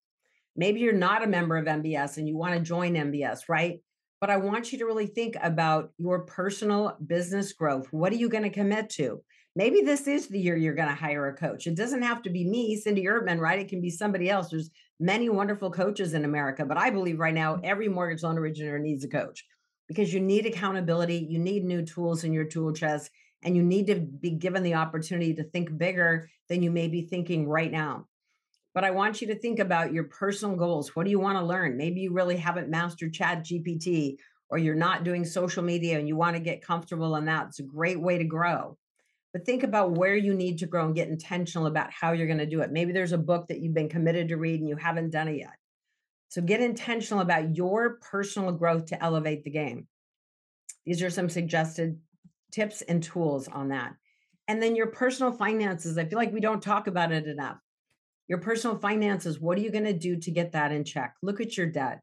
Maybe you're not a member of MBS and you want to join MBS, right? But I want you to really think about your personal business growth. What are you going to commit to? Maybe this is the year you're going to hire a coach. It doesn't have to be me, Cindy Ertman, right? It can be somebody else. There's many wonderful coaches in America, but I believe right now mm-hmm. every mortgage loan originator needs a coach because you need accountability, you need new tools in your tool chest, and you need to be given the opportunity to think bigger than you may be thinking right now. But I want you to think about your personal goals. What do you want to learn? Maybe you really haven't mastered Chat GPT or you're not doing social media and you want to get comfortable in that. It's a great way to grow. But think about where you need to grow and get intentional about how you're going to do it. Maybe there's a book that you've been committed to read and you haven't done it yet. So get intentional about your personal growth to elevate the game. These are some suggested tips and tools on that. And then your personal finances. I feel like we don't talk about it enough. Your personal finances, what are you going to do to get that in check? Look at your debt.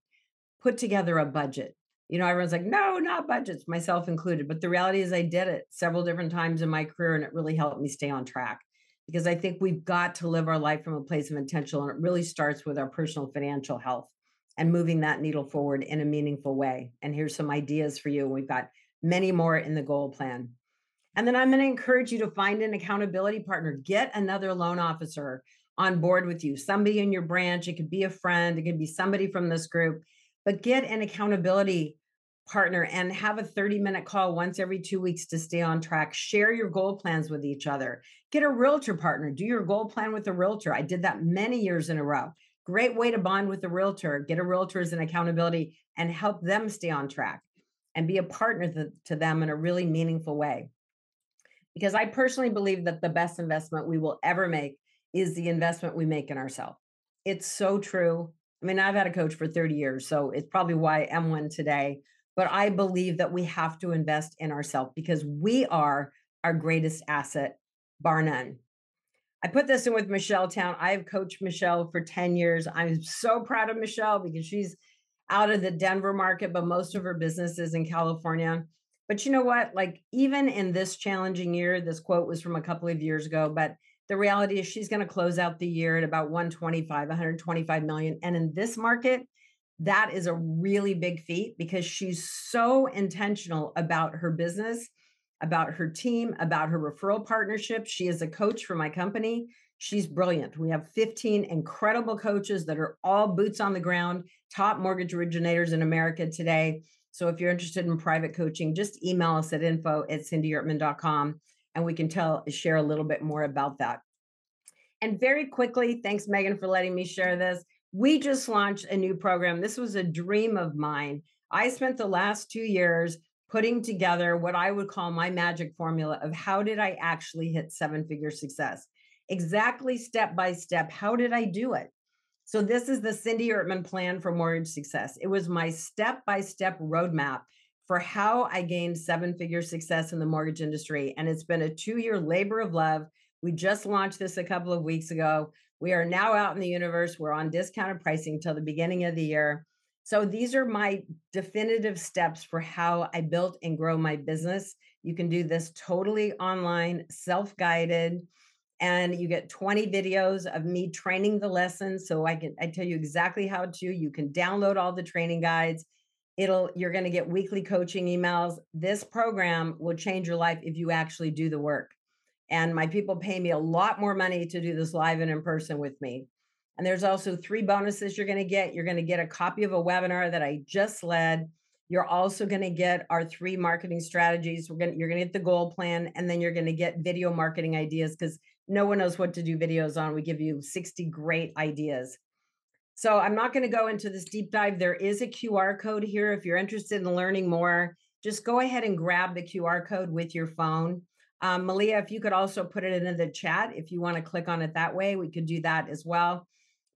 Put together a budget. You know, everyone's like, no, not budgets, myself included. But the reality is, I did it several different times in my career, and it really helped me stay on track because I think we've got to live our life from a place of intentional. And it really starts with our personal financial health and moving that needle forward in a meaningful way. And here's some ideas for you. We've got many more in the goal plan. And then I'm going to encourage you to find an accountability partner. Get another loan officer on board with you, somebody in your branch. It could be a friend, it could be somebody from this group, but get an accountability partner and have a 30 minute call once every two weeks to stay on track. Share your goal plans with each other. Get a realtor partner. Do your goal plan with a realtor. I did that many years in a row. Great way to bond with a realtor. Get a realtor as an accountability and help them stay on track and be a partner to, them in a really meaningful way. Because I personally believe that the best investment we will ever make is the investment we make in ourselves. It's so true. I mean, I've had a coach for 30 years, so it's probably why I'm one today. But I believe that we have to invest in ourselves because we are our greatest asset, bar none. I put this in with Michelle Town. I've coached Michelle for 10 years. I'm so proud of Michelle because she's out of the Denver market, but most of her business is in California. But you know what? Like, even in this challenging year, this quote was from a couple of years ago, but the reality is she's going to close out the year at about 125, 125 million. And in this market, that is a really big feat because she's so intentional about her business, about her team, about her referral partnership. She is a coach for my company. She's brilliant. We have 15 incredible coaches that are all boots on the ground, top mortgage originators in America today. So if you're interested in private coaching, just email us at info at cindyertman.com and we can tell share a little bit more about that. And very quickly, thanks Megan for letting me share this. We just launched a new program. This was a dream of mine. I spent the last 2 years putting together what I would call my magic formula of how did I actually hit seven-figure success? Exactly step by step, how did I do it? So this is the Cindy Ertman plan for mortgage success. It was my step-by-step roadmap for how I gained seven figure success in the mortgage industry. And it's been a two year labor of love. We just launched this a couple of weeks ago. We are now out in the universe. We're on discounted pricing till the beginning of the year. So these are my definitive steps for how I built and grow my business. You can do this totally online, self guided, and you get 20 videos of me training the lessons. So I can I tell you exactly how to. You can download all the training guides it'll you're going to get weekly coaching emails this program will change your life if you actually do the work and my people pay me a lot more money to do this live and in person with me and there's also three bonuses you're going to get you're going to get a copy of a webinar that i just led You're also going to get our three marketing strategies. We're going to, you're going to get the goal plan and then you're going to get video marketing ideas because no one knows what to do videos on. We give you 60 great ideas. So I'm not going to go into this deep dive. There is a QR code here. If you're interested in learning more, just go ahead and grab the QR code with your phone. Um, Malia, if you could also put it into the chat, if you want to click on it that way, we could do that as well.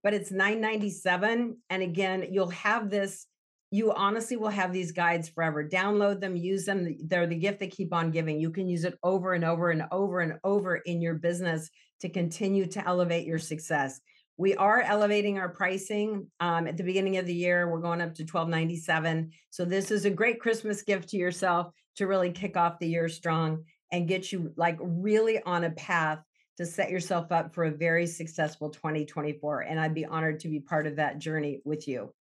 But it's 9.97, and again, you'll have this you honestly will have these guides forever. Download them, use them. They're the gift that keep on giving. You can use it over and over and over and over in your business to continue to elevate your success. We are elevating our pricing um, at the beginning of the year. We're going up to twelve ninety seven. So this is a great Christmas gift to yourself to really kick off the year strong and get you like really on a path to set yourself up for a very successful 2024. And I'd be honored to be part of that journey with you.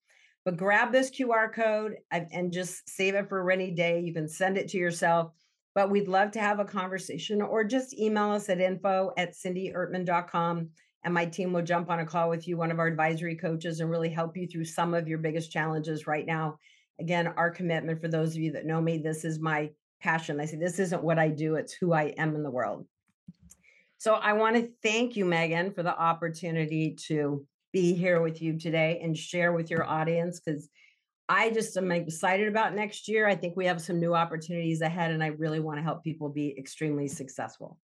But grab this QR code and just save it for a rainy day. You can send it to yourself. But we'd love to have a conversation or just email us at info at cindyertman.com and my team will jump on a call with you, one of our advisory coaches, and really help you through some of your biggest challenges right now. Again, our commitment for those of you that know me, this is my passion. I say, this isn't what I do, it's who I am in the world. So I want to thank you, Megan, for the opportunity to be here with you today and share with your audience because I just am excited about next year. I think we have some new opportunities ahead, and I really want to help people be extremely successful.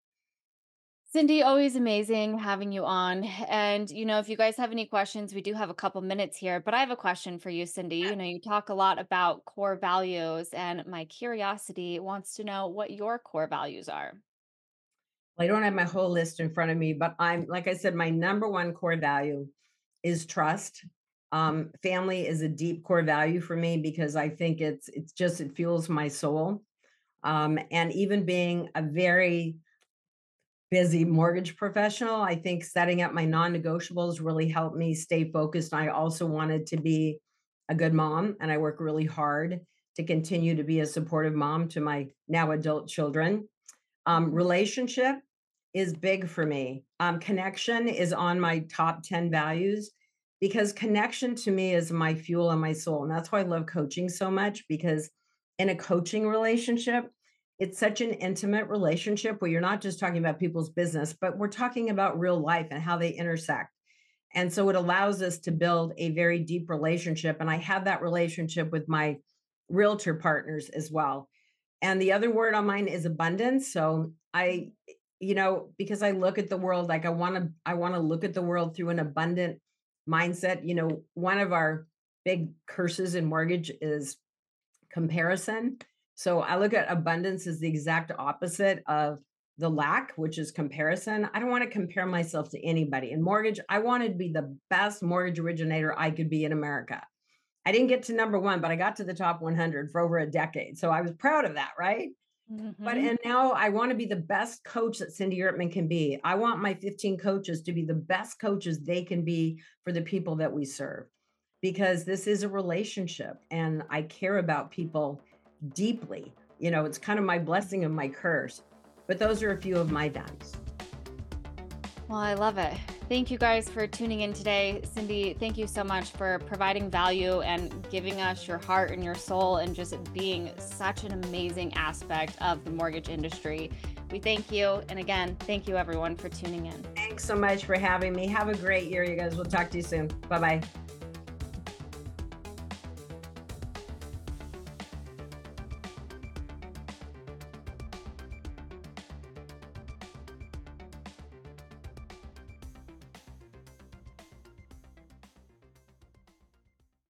Cindy, always amazing having you on. And, you know, if you guys have any questions, we do have a couple minutes here, but I have a question for you, Cindy. You know, you talk a lot about core values, and my curiosity wants to know what your core values are. I don't have my whole list in front of me, but I'm, like I said, my number one core value is trust. Um, family is a deep core value for me because I think it's it's just it fuels my soul. Um, and even being a very busy mortgage professional, I think setting up my non-negotiables really helped me stay focused. I also wanted to be a good mom, and I work really hard to continue to be a supportive mom to my now adult children. Um, relationship is big for me. Um, connection is on my top 10 values because connection to me is my fuel and my soul. And that's why I love coaching so much because in a coaching relationship, it's such an intimate relationship where you're not just talking about people's business, but we're talking about real life and how they intersect. And so it allows us to build a very deep relationship. And I have that relationship with my realtor partners as well. And the other word on mine is abundance. So I you know because i look at the world like i want to i want to look at the world through an abundant mindset you know one of our big curses in mortgage is comparison so i look at abundance as the exact opposite of the lack which is comparison i don't want to compare myself to anybody in mortgage i wanted to be the best mortgage originator i could be in america i didn't get to number one but i got to the top 100 for over a decade so i was proud of that right Mm-hmm. But and now I want to be the best coach that Cindy Ertman can be. I want my 15 coaches to be the best coaches they can be for the people that we serve. Because this is a relationship and I care about people deeply. You know, it's kind of my blessing and my curse. But those are a few of my values. Well, I love it. Thank you guys for tuning in today. Cindy, thank you so much for providing value and giving us your heart and your soul and just being such an amazing aspect of the mortgage industry. We thank you. And again, thank you everyone for tuning in. Thanks so much for having me. Have a great year, you guys. We'll talk to you soon. Bye bye.